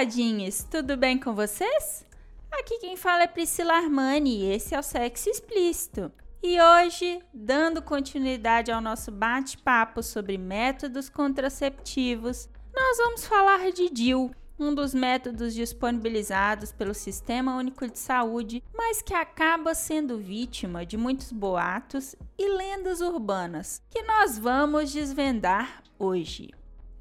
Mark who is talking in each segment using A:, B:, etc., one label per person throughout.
A: Taradinhos, tudo bem com vocês? Aqui quem fala é Priscila Armani e esse é o Sexo Explícito. E hoje, dando continuidade ao nosso bate-papo sobre métodos contraceptivos, nós vamos falar de DIL, um dos métodos disponibilizados pelo Sistema Único de Saúde, mas que acaba sendo vítima de muitos boatos e lendas urbanas, que nós vamos desvendar hoje.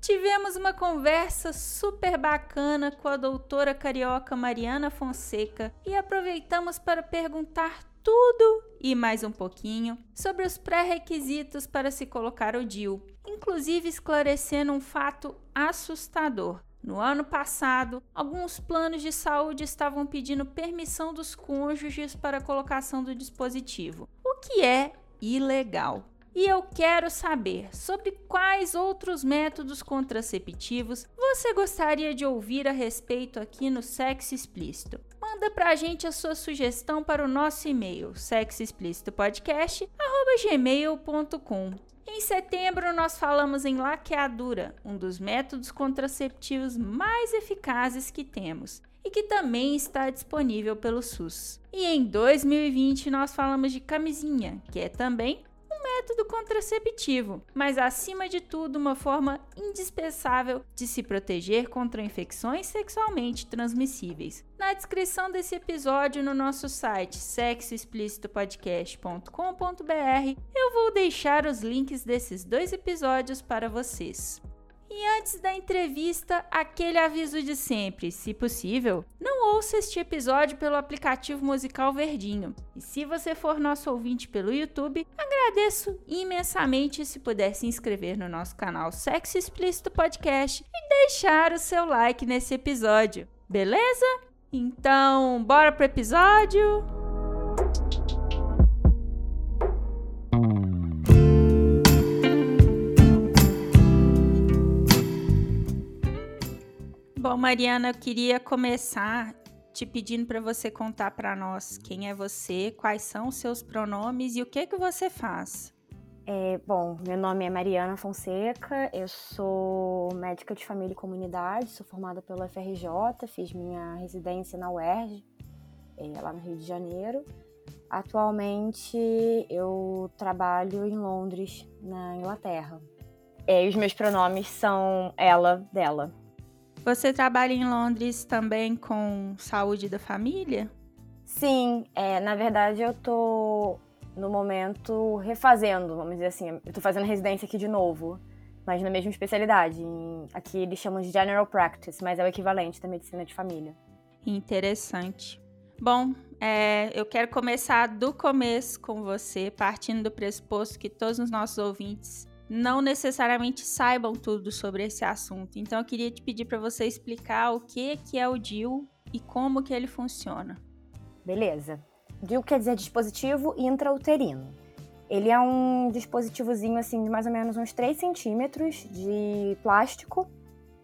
A: Tivemos uma conversa super bacana com a doutora carioca Mariana Fonseca e aproveitamos para perguntar tudo e mais um pouquinho sobre os pré-requisitos para se colocar o DIU, inclusive esclarecendo um fato assustador. No ano passado, alguns planos de saúde estavam pedindo permissão dos cônjuges para a colocação do dispositivo, o que é ilegal. E eu quero saber sobre quais outros métodos contraceptivos você gostaria de ouvir a respeito aqui no Sexo Explícito. Manda pra gente a sua sugestão para o nosso e-mail sexoexplicitopodcast@gmail.com. Em setembro, nós falamos em laqueadura, um dos métodos contraceptivos mais eficazes que temos e que também está disponível pelo SUS. E em 2020, nós falamos de camisinha, que é também método contraceptivo, mas acima de tudo, uma forma indispensável de se proteger contra infecções sexualmente transmissíveis. Na descrição desse episódio no nosso site sexoexplicitopodcast.com.br, eu vou deixar os links desses dois episódios para vocês. E antes da entrevista, aquele aviso de sempre: se possível, não ouça este episódio pelo aplicativo musical Verdinho. E se você for nosso ouvinte pelo YouTube, agradeço imensamente se puder se inscrever no nosso canal Sexo Explícito Podcast e deixar o seu like nesse episódio. Beleza? Então, bora pro episódio? Mariana, eu queria começar te pedindo para você contar para nós quem é você, quais são os seus pronomes e o que que você faz.
B: É, bom, meu nome é Mariana Fonseca, eu sou médica de família e comunidade, sou formada pela FRJ, fiz minha residência na UERJ, é, lá no Rio de Janeiro. Atualmente eu trabalho em Londres, na Inglaterra. É, e os meus pronomes são ela, dela.
A: Você trabalha em Londres também com saúde da família?
B: Sim, é, na verdade eu tô no momento refazendo, vamos dizer assim, eu tô fazendo residência aqui de novo, mas na mesma especialidade. Em, aqui eles chamam de General Practice, mas é o equivalente da medicina de família.
A: Interessante. Bom, é, eu quero começar do começo com você, partindo do pressuposto que todos os nossos ouvintes não necessariamente saibam tudo sobre esse assunto. Então eu queria te pedir para você explicar o que que é o DIU e como que ele funciona.
B: Beleza. DIU quer dizer dispositivo intrauterino. Ele é um dispositivozinho assim de mais ou menos uns 3 centímetros de plástico,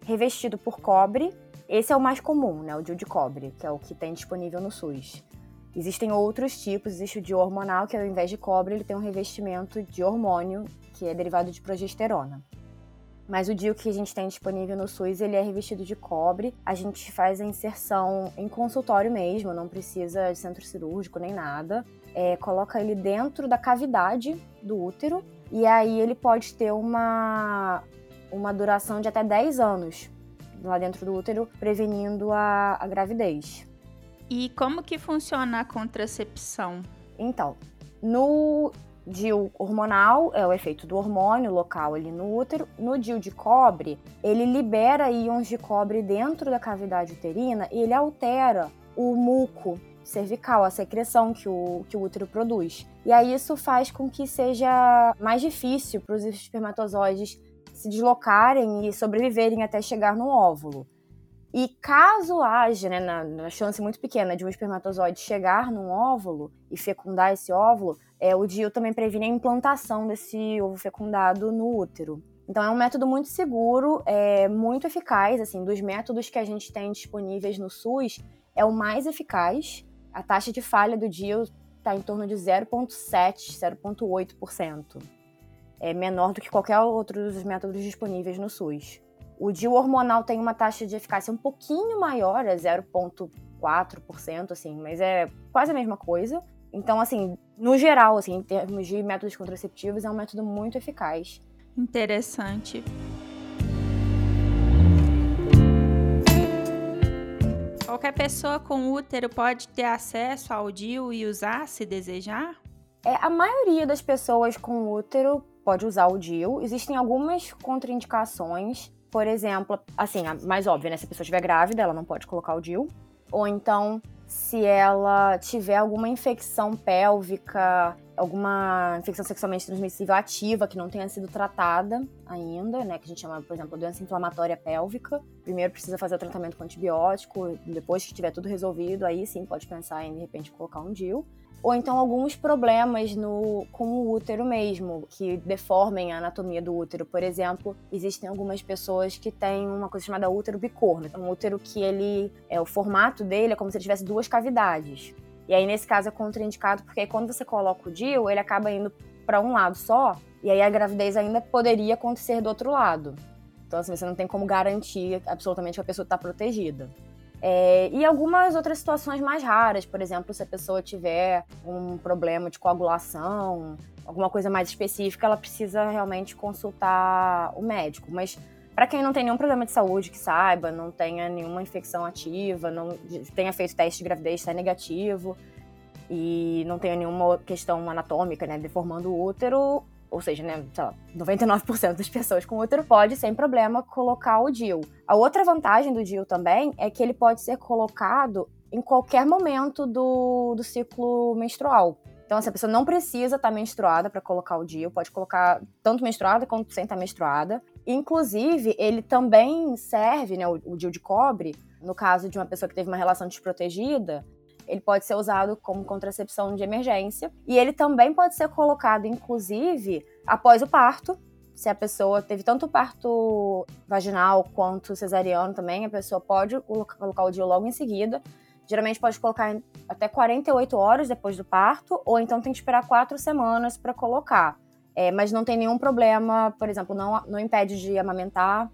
B: revestido por cobre. Esse é o mais comum, né? O DIU de cobre, que é o que tem disponível no SUS. Existem outros tipos, existe o DIU hormonal, que ao invés de cobre, ele tem um revestimento de hormônio que é derivado de progesterona. Mas o DIU que a gente tem disponível no SUS, ele é revestido de cobre. A gente faz a inserção em consultório mesmo, não precisa de centro cirúrgico nem nada. É, coloca ele dentro da cavidade do útero e aí ele pode ter uma, uma duração de até 10 anos lá dentro do útero, prevenindo a, a gravidez.
A: E como que funciona a contracepção?
B: Então, no DIU hormonal é o efeito do hormônio local ali no útero. No DIU de cobre, ele libera íons de cobre dentro da cavidade uterina e ele altera o muco cervical, a secreção que o, que o útero produz. E aí isso faz com que seja mais difícil para os espermatozoides se se deslocarem e sobreviverem até chegar no óvulo. E caso haja, né, na, na, chance muito pequena de um espermatozoide chegar num óvulo e fecundar esse óvulo, é, o DIU também previne a implantação desse ovo fecundado no útero. Então é um método muito seguro, é muito eficaz, assim, dos métodos que a gente tem disponíveis no SUS, é o mais eficaz. A taxa de falha do DIU está em torno de 0,7, 0,8%. É menor do que qualquer outro dos métodos disponíveis no SUS. O DIU hormonal tem uma taxa de eficácia um pouquinho maior, é 0,4%, assim, mas é quase a mesma coisa. Então, assim, no geral, assim, em termos de métodos contraceptivos, é um método muito eficaz.
A: Interessante. Qualquer pessoa com útero pode ter acesso ao DIU e usar se desejar?
B: É, a maioria das pessoas com útero pode usar o DIU. Existem algumas contraindicações por exemplo, assim, a mais óbvia, né? Se a pessoa estiver grávida, ela não pode colocar o DIU. Ou então, se ela tiver alguma infecção pélvica, alguma infecção sexualmente transmissível ativa que não tenha sido tratada ainda, né, que a gente chama, por exemplo, doença inflamatória pélvica. Primeiro precisa fazer o tratamento com antibiótico, depois que tiver tudo resolvido, aí sim pode pensar em de repente colocar um DIU ou então alguns problemas no, com o útero mesmo, que deformem a anatomia do útero. Por exemplo, existem algumas pessoas que têm uma coisa chamada útero bicorno, um útero que ele é o formato dele é como se ele tivesse duas cavidades. E aí nesse caso é contraindicado porque aí, quando você coloca o DIU, ele acaba indo para um lado só, e aí a gravidez ainda poderia acontecer do outro lado. Então assim, você não tem como garantir absolutamente que a pessoa está protegida. É, e algumas outras situações mais raras, por exemplo, se a pessoa tiver um problema de coagulação, alguma coisa mais específica, ela precisa realmente consultar o médico. Mas para quem não tem nenhum problema de saúde que saiba, não tenha nenhuma infecção ativa, não tenha feito teste de gravidez, está negativo e não tenha nenhuma questão anatômica, né, deformando o útero, ou seja, né, sei lá, 99% das pessoas com útero pode, sem problema, colocar o DIU. A outra vantagem do DIU também é que ele pode ser colocado em qualquer momento do, do ciclo menstrual. Então, assim, a pessoa não precisa estar tá menstruada para colocar o DIU, pode colocar tanto menstruada quanto sem estar tá menstruada. Inclusive, ele também serve, né, o, o DIU de cobre, no caso de uma pessoa que teve uma relação desprotegida, ele pode ser usado como contracepção de emergência e ele também pode ser colocado, inclusive, após o parto. Se a pessoa teve tanto parto vaginal quanto cesariano também, a pessoa pode colocar o DIU logo em seguida. Geralmente pode colocar até 48 horas depois do parto, ou então tem que esperar quatro semanas para colocar. É, mas não tem nenhum problema, por exemplo, não, não impede de amamentar,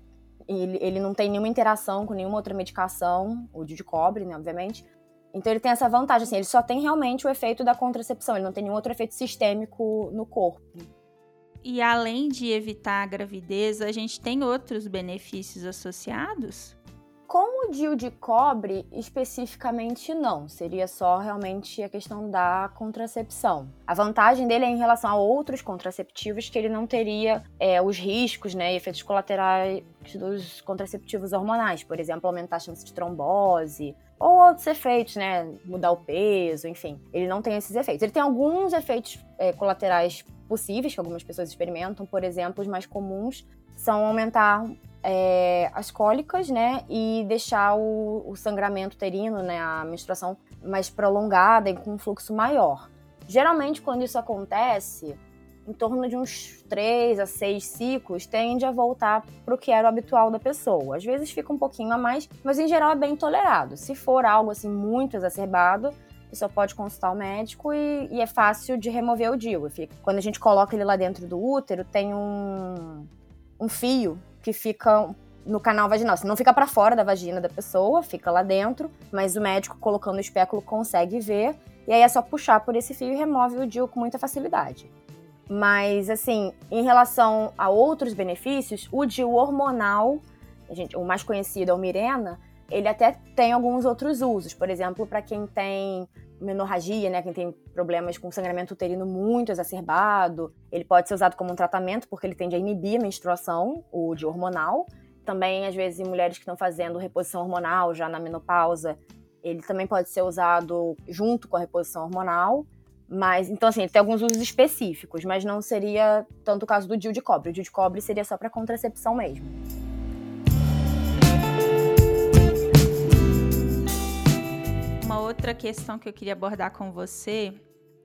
B: ele, ele não tem nenhuma interação com nenhuma outra medicação, o de cobre, né, obviamente. Então ele tem essa vantagem, assim, ele só tem realmente o efeito da contracepção, ele não tem nenhum outro efeito sistêmico no corpo.
A: E além de evitar a gravidez, a gente tem outros benefícios associados?
B: Com o DIU de cobre, especificamente não. Seria só realmente a questão da contracepção. A vantagem dele é em relação a outros contraceptivos que ele não teria é, os riscos né, e efeitos colaterais dos contraceptivos hormonais. Por exemplo, aumentar a chance de trombose, ou outros efeitos, né? Mudar o peso, enfim. Ele não tem esses efeitos. Ele tem alguns efeitos é, colaterais possíveis que algumas pessoas experimentam. Por exemplo, os mais comuns são aumentar é, as cólicas, né? E deixar o, o sangramento uterino, né? A menstruação mais prolongada e com um fluxo maior. Geralmente, quando isso acontece, em torno de uns três a seis ciclos, tende a voltar para o que era o habitual da pessoa. Às vezes fica um pouquinho a mais, mas em geral é bem tolerado. Se for algo assim muito exacerbado, a pessoa pode consultar o médico e, e é fácil de remover o DIU. Quando a gente coloca ele lá dentro do útero, tem um, um fio que fica no canal vaginal. Assim, não fica para fora da vagina da pessoa, fica lá dentro, mas o médico colocando o espéculo consegue ver. E aí é só puxar por esse fio e remove o DIU com muita facilidade. Mas, assim, em relação a outros benefícios, o DIU hormonal, gente, o mais conhecido é o Mirena, ele até tem alguns outros usos. Por exemplo, para quem tem menorragia, né, quem tem problemas com sangramento uterino muito exacerbado, ele pode ser usado como um tratamento porque ele tende a inibir a menstruação, o de hormonal. Também, às vezes, em mulheres que estão fazendo reposição hormonal já na menopausa, ele também pode ser usado junto com a reposição hormonal. Mas, então, assim, ele tem alguns usos específicos, mas não seria tanto o caso do DIU de cobre. O DIU de cobre seria só para contracepção mesmo.
A: Uma outra questão que eu queria abordar com você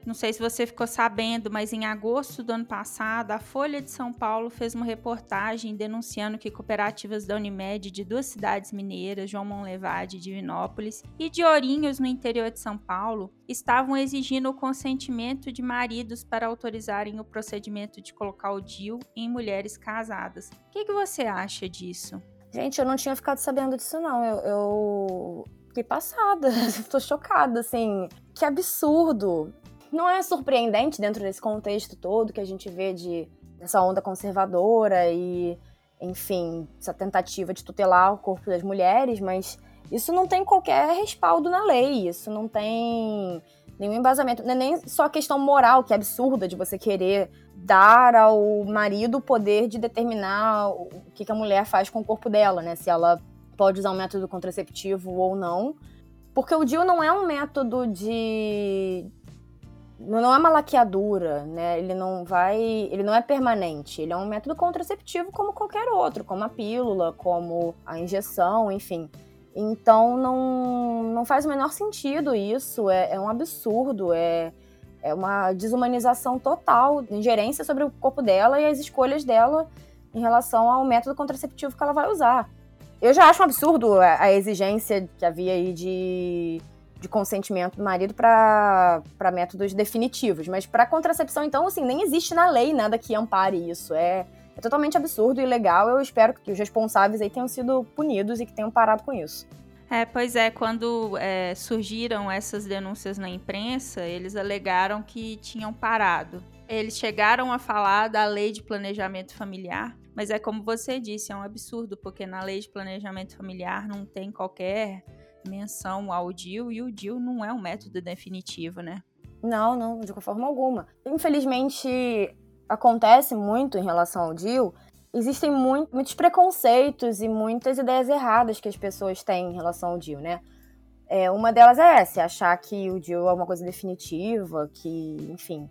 A: não sei se você ficou sabendo, mas em agosto do ano passado, a Folha de São Paulo fez uma reportagem denunciando que cooperativas da Unimed de duas cidades mineiras, João Monlevade e Divinópolis, e de Ourinhos, no interior de São Paulo, estavam exigindo o consentimento de maridos para autorizarem o procedimento de colocar o DIU em mulheres casadas. O que, que você acha disso?
B: Gente, eu não tinha ficado sabendo disso, não. Eu, eu fiquei passada, tô chocada, assim. Que absurdo não é surpreendente dentro desse contexto todo que a gente vê de dessa onda conservadora e, enfim, essa tentativa de tutelar o corpo das mulheres, mas isso não tem qualquer respaldo na lei, isso não tem nenhum embasamento, não é nem só a questão moral, que é absurda de você querer dar ao marido o poder de determinar o que, a mulher faz com o corpo dela, né? Se ela pode usar um método contraceptivo ou não. Porque o DIU não é um método de, não é uma laqueadura, né? Ele não vai, ele não é permanente. Ele é um método contraceptivo como qualquer outro, como a pílula, como a injeção, enfim. Então não, não faz o menor sentido isso. É, é um absurdo. É, é uma desumanização total, ingerência sobre o corpo dela e as escolhas dela em relação ao método contraceptivo que ela vai usar. Eu já acho um absurdo a, a exigência que havia aí de de consentimento do marido para métodos definitivos. Mas para contracepção, então, assim, nem existe na lei nada que ampare isso. É, é totalmente absurdo e ilegal. Eu espero que os responsáveis aí tenham sido punidos e que tenham parado com isso.
A: É, pois é, quando é, surgiram essas denúncias na imprensa, eles alegaram que tinham parado. Eles chegaram a falar da lei de planejamento familiar, mas é como você disse, é um absurdo, porque na lei de planejamento familiar não tem qualquer menção ao DIL e o DIL não é um método definitivo, né?
B: Não, não, de forma alguma. Infelizmente, acontece muito em relação ao DIL. Existem muito, muitos preconceitos e muitas ideias erradas que as pessoas têm em relação ao DIL, né? É, uma delas é essa, achar que o DIL é uma coisa definitiva, que, enfim.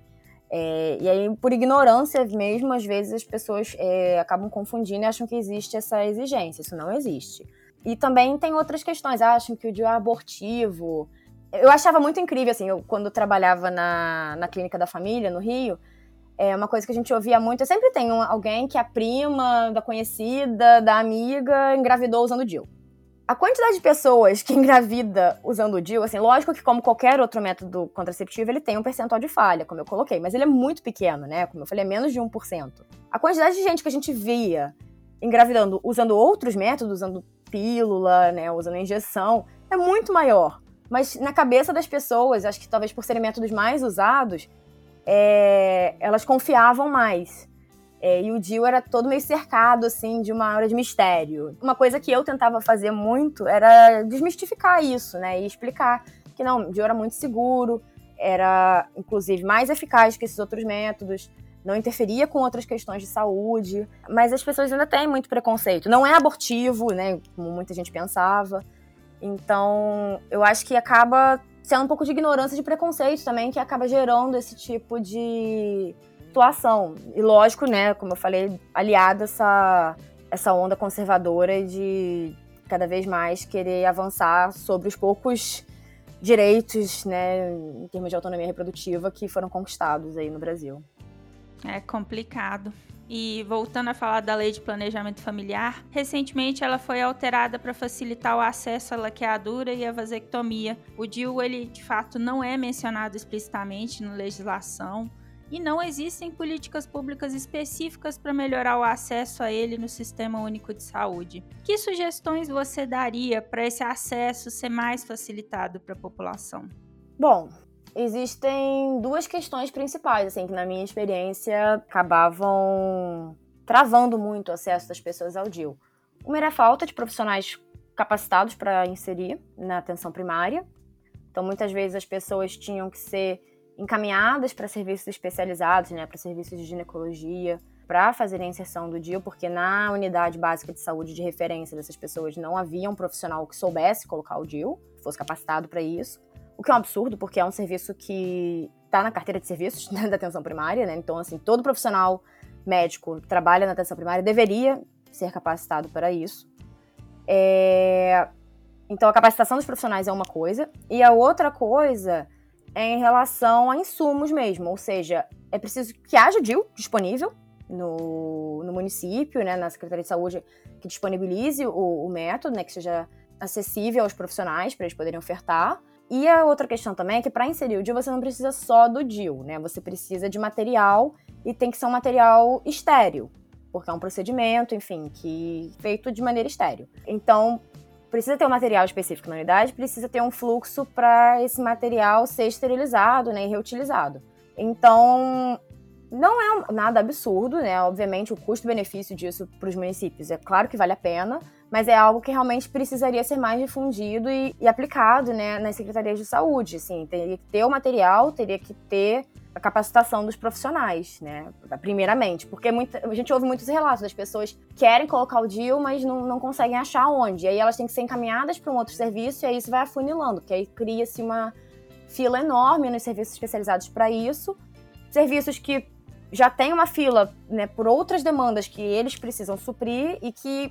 B: É, e aí, por ignorância mesmo, às vezes as pessoas é, acabam confundindo e acham que existe essa exigência. Isso não existe. E também tem outras questões, acham que o DIU é abortivo. Eu achava muito incrível, assim, eu, quando trabalhava na, na clínica da família, no Rio, é uma coisa que a gente ouvia muito. Eu sempre tenho alguém que a prima da conhecida, da amiga, engravidou usando DIU. A quantidade de pessoas que engravida usando o DIU, assim, lógico que como qualquer outro método contraceptivo, ele tem um percentual de falha, como eu coloquei, mas ele é muito pequeno, né? Como eu falei, é menos de 1%. A quantidade de gente que a gente via engravidando usando outros métodos, usando pílula, né, usando injeção, é muito maior. Mas na cabeça das pessoas, acho que talvez por serem métodos mais usados, é, elas confiavam mais. É, e o Dio era todo meio cercado, assim, de uma aura de mistério. Uma coisa que eu tentava fazer muito era desmistificar isso, né? E explicar que não, o Dio era muito seguro, era, inclusive, mais eficaz que esses outros métodos não interferia com outras questões de saúde, mas as pessoas ainda têm muito preconceito. Não é abortivo, né, como muita gente pensava. Então, eu acho que acaba sendo um pouco de ignorância de preconceito também que acaba gerando esse tipo de situação. E lógico, né, como eu falei, aliada essa essa onda conservadora de cada vez mais querer avançar sobre os poucos direitos, né, em termos de autonomia reprodutiva que foram conquistados aí no Brasil.
A: É complicado. E voltando a falar da lei de planejamento familiar, recentemente ela foi alterada para facilitar o acesso à laqueadura e à vasectomia. O DIU, ele de fato não é mencionado explicitamente na legislação e não existem políticas públicas específicas para melhorar o acesso a ele no Sistema Único de Saúde. Que sugestões você daria para esse acesso ser mais facilitado para a população?
B: Bom, existem duas questões principais, assim, que na minha experiência acabavam travando muito o acesso das pessoas ao DIL. Uma era a falta de profissionais capacitados para inserir na atenção primária. Então, muitas vezes as pessoas tinham que ser encaminhadas para serviços especializados, né, para serviços de ginecologia, para fazer a inserção do DIL, porque na unidade básica de saúde de referência dessas pessoas não havia um profissional que soubesse colocar o DIL, fosse capacitado para isso o que é um absurdo, porque é um serviço que está na carteira de serviços da atenção primária, né? Então, assim, todo profissional médico que trabalha na atenção primária deveria ser capacitado para isso. É... Então, a capacitação dos profissionais é uma coisa, e a outra coisa é em relação a insumos mesmo, ou seja, é preciso que haja DIL disponível no, no município, né, na Secretaria de Saúde, que disponibilize o, o método, né, que seja acessível aos profissionais para eles poderem ofertar. E a outra questão também é que para inserir o DIL você não precisa só do DIL, né? Você precisa de material e tem que ser um material estéreo, porque é um procedimento, enfim, que feito de maneira estéreo. Então, precisa ter um material específico na unidade, precisa ter um fluxo para esse material ser esterilizado, né, e reutilizado. Então, não é nada absurdo, né? Obviamente, o custo-benefício disso para os municípios é claro que vale a pena, mas é algo que realmente precisaria ser mais difundido e, e aplicado né, nas secretarias de saúde. Assim, teria que ter o material, teria que ter a capacitação dos profissionais, né? Primeiramente, porque muita, a gente ouve muitos relatos das pessoas querem colocar o DIL, mas não, não conseguem achar onde. E aí elas têm que ser encaminhadas para um outro serviço e aí isso vai afunilando, porque aí cria-se uma fila enorme nos serviços especializados para isso. Serviços que já têm uma fila né, por outras demandas que eles precisam suprir e que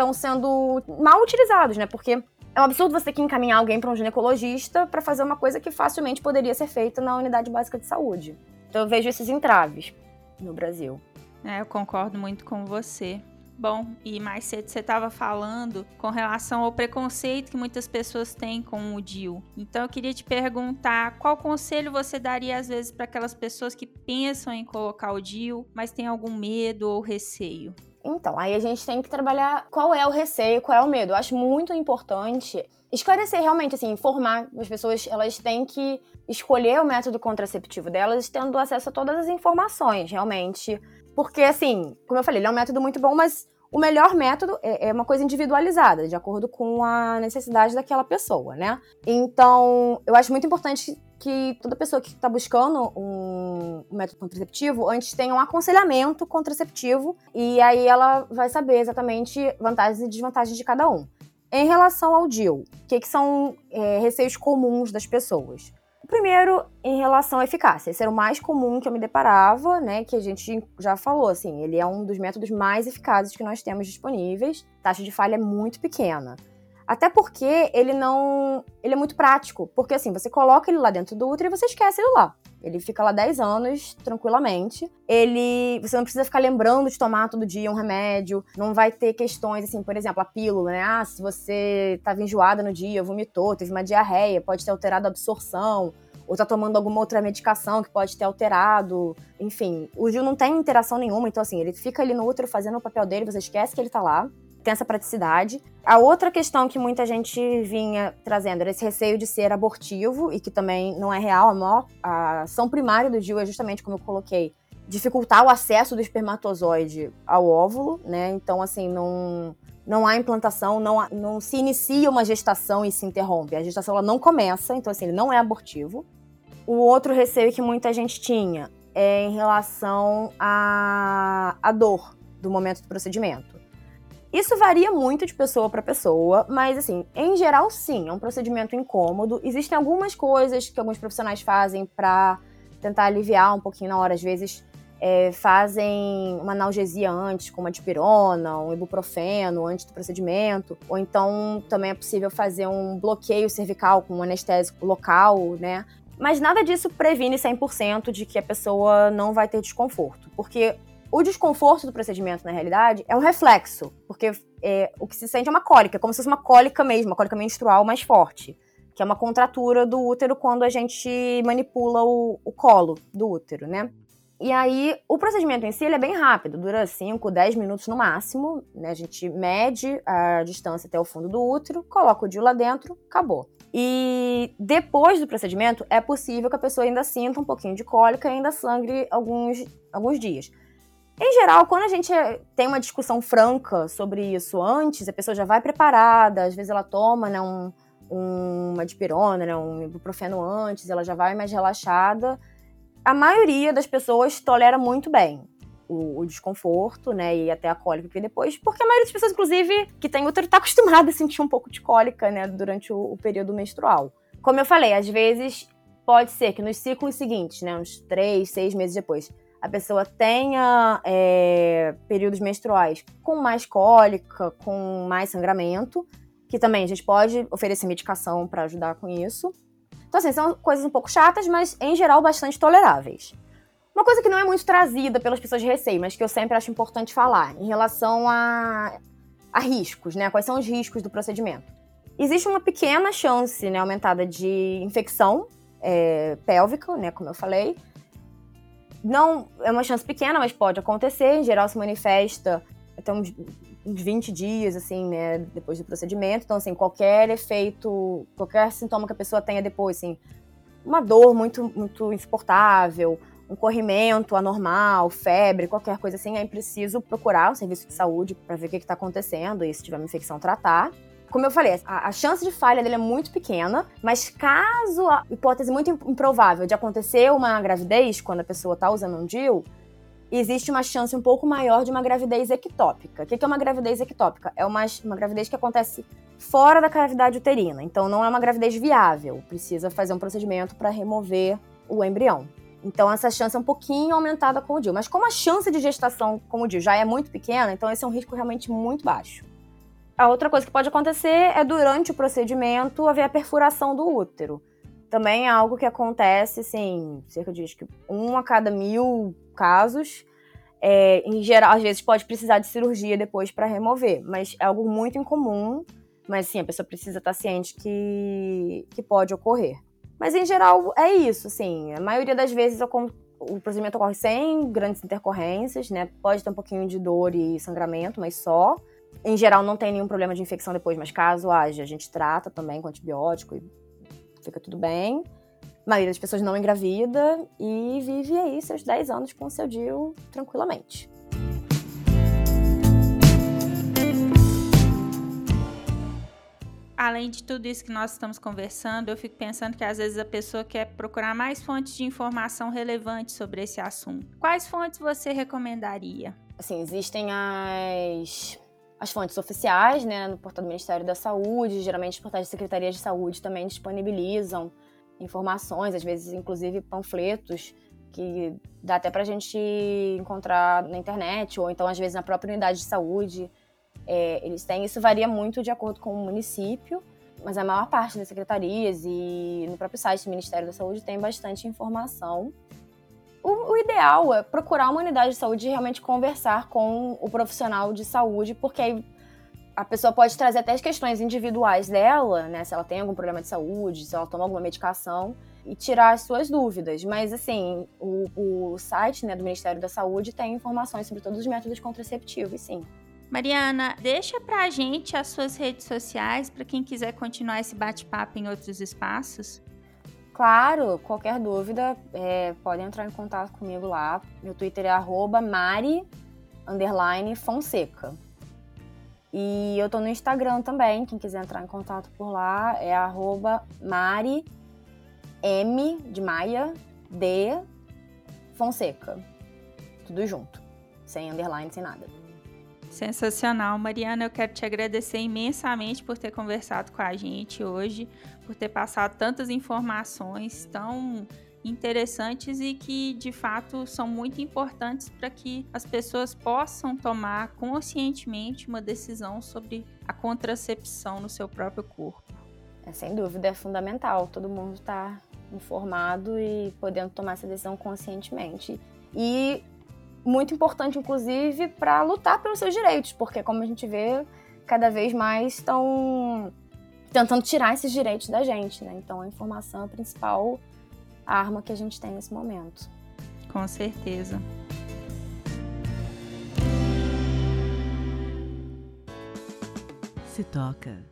B: estão sendo mal utilizados, né? Porque é um absurdo você ter que encaminhar alguém para um ginecologista para fazer uma coisa que facilmente poderia ser feita na unidade básica de saúde. Então eu vejo esses entraves no Brasil.
A: É, eu concordo muito com você. Bom, e mais cedo você estava falando com relação ao preconceito que muitas pessoas têm com o DIL. Então eu queria te perguntar qual conselho você daria às vezes para aquelas pessoas que pensam em colocar o DIL, mas têm algum medo ou receio?
B: Então, aí a gente tem que trabalhar qual é o receio, qual é o medo. Eu acho muito importante esclarecer realmente, assim, informar as pessoas, elas têm que escolher o método contraceptivo delas, tendo acesso a todas as informações, realmente. Porque, assim, como eu falei, ele é um método muito bom, mas o melhor método é, é, uma coisa individualizada, de acordo com a necessidade daquela pessoa, né? Então, eu acho muito importante que toda pessoa que está buscando um método contraceptivo antes tenha um aconselhamento contraceptivo e aí ela vai saber exatamente vantagens e desvantagens de cada um. Em relação ao DIL, o que, que são é, receios comuns das pessoas? Primeiro, em relação à eficácia. Esse era o mais comum que eu me deparava, né? Que a gente já falou, assim, ele é um dos métodos mais eficazes que nós temos disponíveis. A taxa de falha é muito pequena. Até porque ele não. Ele é muito prático. Porque assim, você coloca ele lá dentro do útero e você esquece ele lá. Ele fica lá 10 anos, tranquilamente. Ele. Você não precisa ficar lembrando de tomar todo dia um remédio. Não vai ter questões, assim, por exemplo, a pílula, né? Ah, se você estava enjoada no dia, vomitou, teve uma diarreia, pode ter alterado a absorção. Ou tá tomando alguma outra medicação que pode ter alterado. Enfim, o DIU não tem interação nenhuma, então assim, ele fica ali no útero fazendo o papel dele, você esquece que ele tá lá tem essa praticidade. A outra questão que muita gente vinha trazendo era esse receio de ser abortivo, e que também não é real. A, maior, a ação primária do DIU é justamente como eu coloquei, dificultar o acesso do espermatozoide ao óvulo, né? Então, assim, não, não há implantação, não, não se inicia uma gestação e se interrompe. A gestação ela não começa, então, assim, ele não é abortivo. O outro receio que muita gente tinha é em relação à, à dor do momento do procedimento. Isso varia muito de pessoa para pessoa, mas assim, em geral, sim, é um procedimento incômodo. Existem algumas coisas que alguns profissionais fazem para tentar aliviar um pouquinho na hora, às vezes é, fazem uma analgesia antes, com uma dipirona, um ibuprofeno antes do procedimento, ou então também é possível fazer um bloqueio cervical com um anestésico local, né? Mas nada disso previne 100% de que a pessoa não vai ter desconforto, porque o desconforto do procedimento, na realidade, é um reflexo, porque é, o que se sente é uma cólica, como se fosse uma cólica mesmo, uma cólica menstrual mais forte, que é uma contratura do útero quando a gente manipula o, o colo do útero, né? E aí, o procedimento em si é bem rápido, dura 5, 10 minutos no máximo. Né? A gente mede a distância até o fundo do útero, coloca o DIU lá dentro, acabou. E depois do procedimento, é possível que a pessoa ainda sinta um pouquinho de cólica e ainda sangre alguns, alguns dias. Em geral, quando a gente tem uma discussão franca sobre isso antes, a pessoa já vai preparada, às vezes ela toma né, um, um, uma dipirona, né, um ibuprofeno antes, ela já vai mais relaxada. A maioria das pessoas tolera muito bem o, o, desconforto, né, e até a cólica que depois, porque a maioria das pessoas, inclusive, que tem útero, está acostumada a sentir um pouco de cólica, né, durante o, o período menstrual. Como eu falei, às vezes pode ser que nos ciclos seguintes, né, uns três, seis meses depois, a pessoa tenha é, períodos menstruais com mais cólica, com mais sangramento, que também a gente pode oferecer medicação para ajudar com isso. Então, assim, são coisas um pouco chatas, mas em geral bastante toleráveis. Uma coisa que não é muito trazida pelas pessoas de receio, mas que eu sempre acho importante falar, em relação a, a riscos, né? Quais são os riscos do procedimento? Existe uma pequena chance, né, aumentada de infecção é, pélvica, né, como eu falei, não é uma chance pequena, mas pode acontecer. Em geral, se manifesta até uns, uns 20 dias, assim, né, depois do procedimento. Então, assim, qualquer efeito, qualquer sintoma que a pessoa tenha depois, assim, uma dor muito, muito insuportável, um corrimento anormal, febre, qualquer coisa assim, é preciso procurar o serviço de saúde para ver o que está acontecendo e se tiver uma infecção, tratar. Como eu falei, a, a, chance de falha dele é muito pequena, mas caso a hipótese muito improvável de acontecer uma gravidez quando a pessoa está usando um DIU, existe uma chance um pouco maior de uma gravidez ectópica. O que é uma gravidez ectópica? É uma, uma gravidez que acontece fora da cavidade uterina, então não é uma gravidez viável, precisa fazer um procedimento para remover o embrião. Então essa chance é um pouquinho aumentada com o DIU. Mas como a chance de gestação com o DIU já é muito pequena, então esse é um risco realmente muito baixo. A outra coisa que pode acontecer é durante o procedimento haver a perfuração do útero. Também é algo que acontece, assim, cerca de que um a cada mil casos. É, em geral, às vezes pode precisar de cirurgia depois para remover, mas é algo muito incomum. Mas sim, a pessoa precisa estar ciente que, que pode ocorrer. Mas em geral é isso, assim. A maioria das vezes o procedimento ocorre sem grandes intercorrências, né? Pode ter um pouquinho de dor e sangramento, mas só. Em geral, não tem nenhum problema de infecção depois, mas caso haja, a gente trata também com antibiótico e fica tudo bem. A maioria das pessoas não engravida e vive aí seus 10 anos com o seu DIU tranquilamente.
A: Além de tudo isso que nós estamos conversando, eu fico pensando que às vezes a pessoa quer procurar mais fontes de informação relevante sobre esse assunto. Quais fontes você recomendaria?
B: Assim, existem as as fontes oficiais, né, no portal do Ministério da Saúde, geralmente os portais de Secretaria de Saúde também disponibilizam informações, às vezes inclusive panfletos que dá até para a gente encontrar na internet ou então às vezes na própria unidade de saúde é, eles têm. Isso varia muito de acordo com o município, mas a maior parte das secretarias e no próprio site do Ministério da Saúde tem bastante informação. O, o, ideal é procurar uma unidade de saúde e realmente conversar com o profissional de saúde, porque aí a pessoa pode trazer até as questões individuais dela, né? Se ela tem algum problema de saúde, se ela toma alguma medicação, e tirar as suas dúvidas. Mas, assim, o, o site né, do Ministério da Saúde tem informações sobre todos os métodos contraceptivos, sim.
A: Mariana, deixa pra gente as suas redes sociais para quem quiser continuar esse bate-papo em outros espaços.
B: Claro, qualquer dúvida, é, pode entrar em contato comigo lá. Meu Twitter é mari Fonseca. E eu tô no Instagram também, quem quiser entrar em contato por lá é arroba Mari M de Maia D Fonseca. Tudo junto, sem underline, sem nada.
A: Sensacional, Mariana. Eu quero te agradecer imensamente por ter conversado com a gente hoje, por ter passado tantas informações tão interessantes e que de fato são muito importantes para que as pessoas possam tomar conscientemente uma decisão sobre a contracepção no seu próprio corpo.
B: É, sem dúvida, é fundamental todo mundo estar tá informado e podendo tomar essa decisão conscientemente. E muito importante, inclusive, para lutar pelos seus direitos, porque, como a gente vê, cada vez mais estão tentando tirar esses direitos da gente, né? Então, a informação é a principal arma que a gente tem nesse momento.
A: Com certeza.
C: Se toca.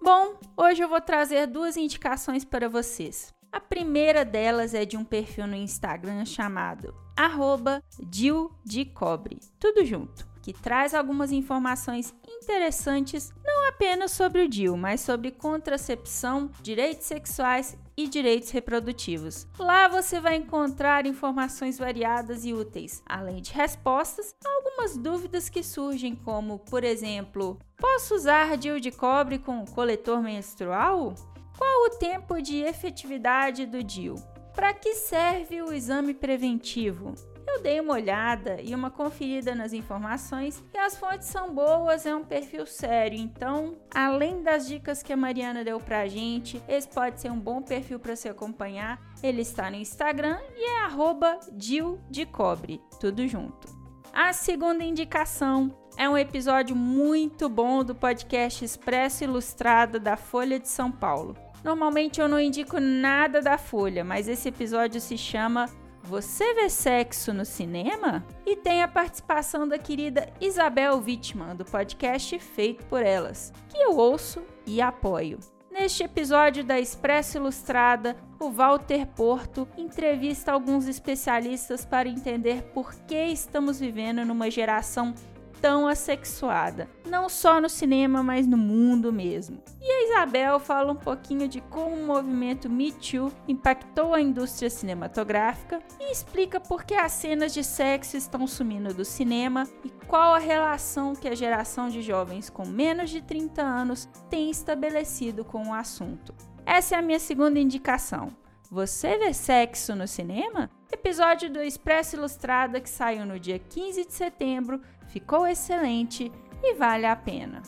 A: Bom, hoje eu vou trazer duas indicações para vocês. A primeira delas é de um perfil no Instagram chamado arroba de Cobre, tudo junto, que traz algumas informações interessantes não apenas sobre o DIU, mas sobre contracepção, direitos sexuais e direitos reprodutivos. Lá você vai encontrar informações variadas e úteis, além de respostas a algumas dúvidas que surgem, como, por exemplo, posso usar DIU de cobre com coletor menstrual? Qual o tempo de efetividade do DIU? Para que serve o exame preventivo? Eu dei uma olhada e uma conferida nas informações e as fontes são boas, é um perfil sério. Então, além das dicas que a Mariana deu pra gente, esse pode ser um bom perfil para se acompanhar. Ele está no Instagram e é arroba de Cobre, tudo junto. A segunda indicação é um episódio muito bom do podcast Expresso Ilustrado da Folha de São Paulo. Normalmente eu não indico nada da Folha, mas esse episódio se chama você vê sexo no cinema? E tem a participação da querida Isabel Wittmann, do podcast Feito por Elas, que eu ouço e apoio. Neste episódio da Expresso Ilustrada, o Walter Porto entrevista alguns especialistas para entender por que estamos vivendo numa geração tão assexuada, não só no cinema, mas no mundo mesmo. E a Isabel fala um pouquinho de como o movimento Me Too impactou a indústria cinematográfica e explica por que as cenas de sexo estão sumindo do cinema e qual a relação que a geração de jovens com menos de 30 anos tem estabelecido com o assunto. Essa é a minha segunda indicação. Você vê sexo no cinema? Episódio do Expresso Ilustrada que saiu no dia 15 de setembro ficou excelente e vale a pena.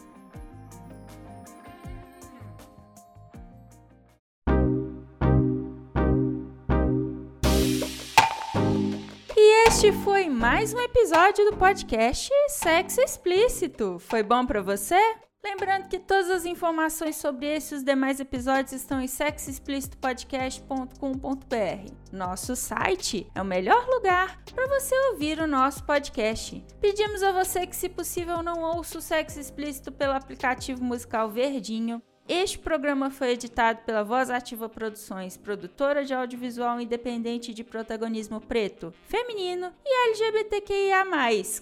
A: E este foi mais um episódio do podcast Sexo Explícito. Foi bom para você? Lembrando que todas as informações sobre esse e os demais episódios estão em sexoexplicitopodcast.com.br. Nosso site é o melhor lugar para você ouvir o nosso podcast. Pedimos a você que, se possível, não ouça o Sexo Explícito pelo aplicativo musical Verdinho. Este programa foi editado pela Voz Ativa Produções, produtora de audiovisual independente de protagonismo preto, feminino e LGBTQIA+.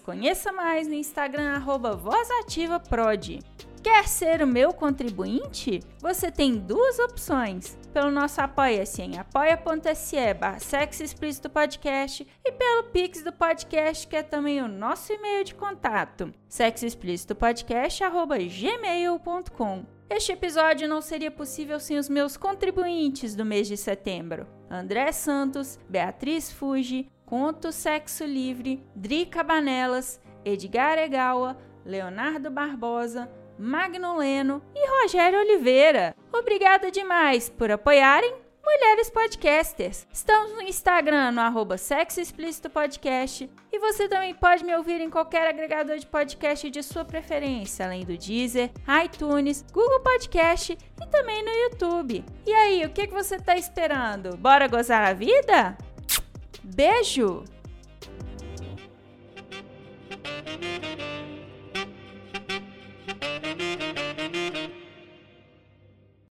A: Conheça mais no Instagram arroba VozAtivaProd. Quer ser o meu contribuinte? Você tem duas opções. Pelo nosso Apoia-se em apoia.se barra Sexo Explícito Podcast e pelo Pix do podcast, que é também o nosso e-mail de contato, sexoexplicitopodcast.gmail.com. Este episódio não seria possível sem os meus contribuintes do mês de setembro. André Santos, Beatriz Fuji, Conto Sexo Livre, Drica Banelas, Edgar Egawa, Leonardo Barbosa, Magno Leno e Rogério Oliveira. Obrigada demais por apoiarem Mulheres Podcasters. Estamos no Instagram no arroba Sexo Explícito Podcast e você também pode me ouvir em qualquer agregador de podcast de sua preferência, além do Deezer, iTunes, Google Podcast e também no YouTube. E aí, o que você está esperando? Bora gozar a vida? Beijo!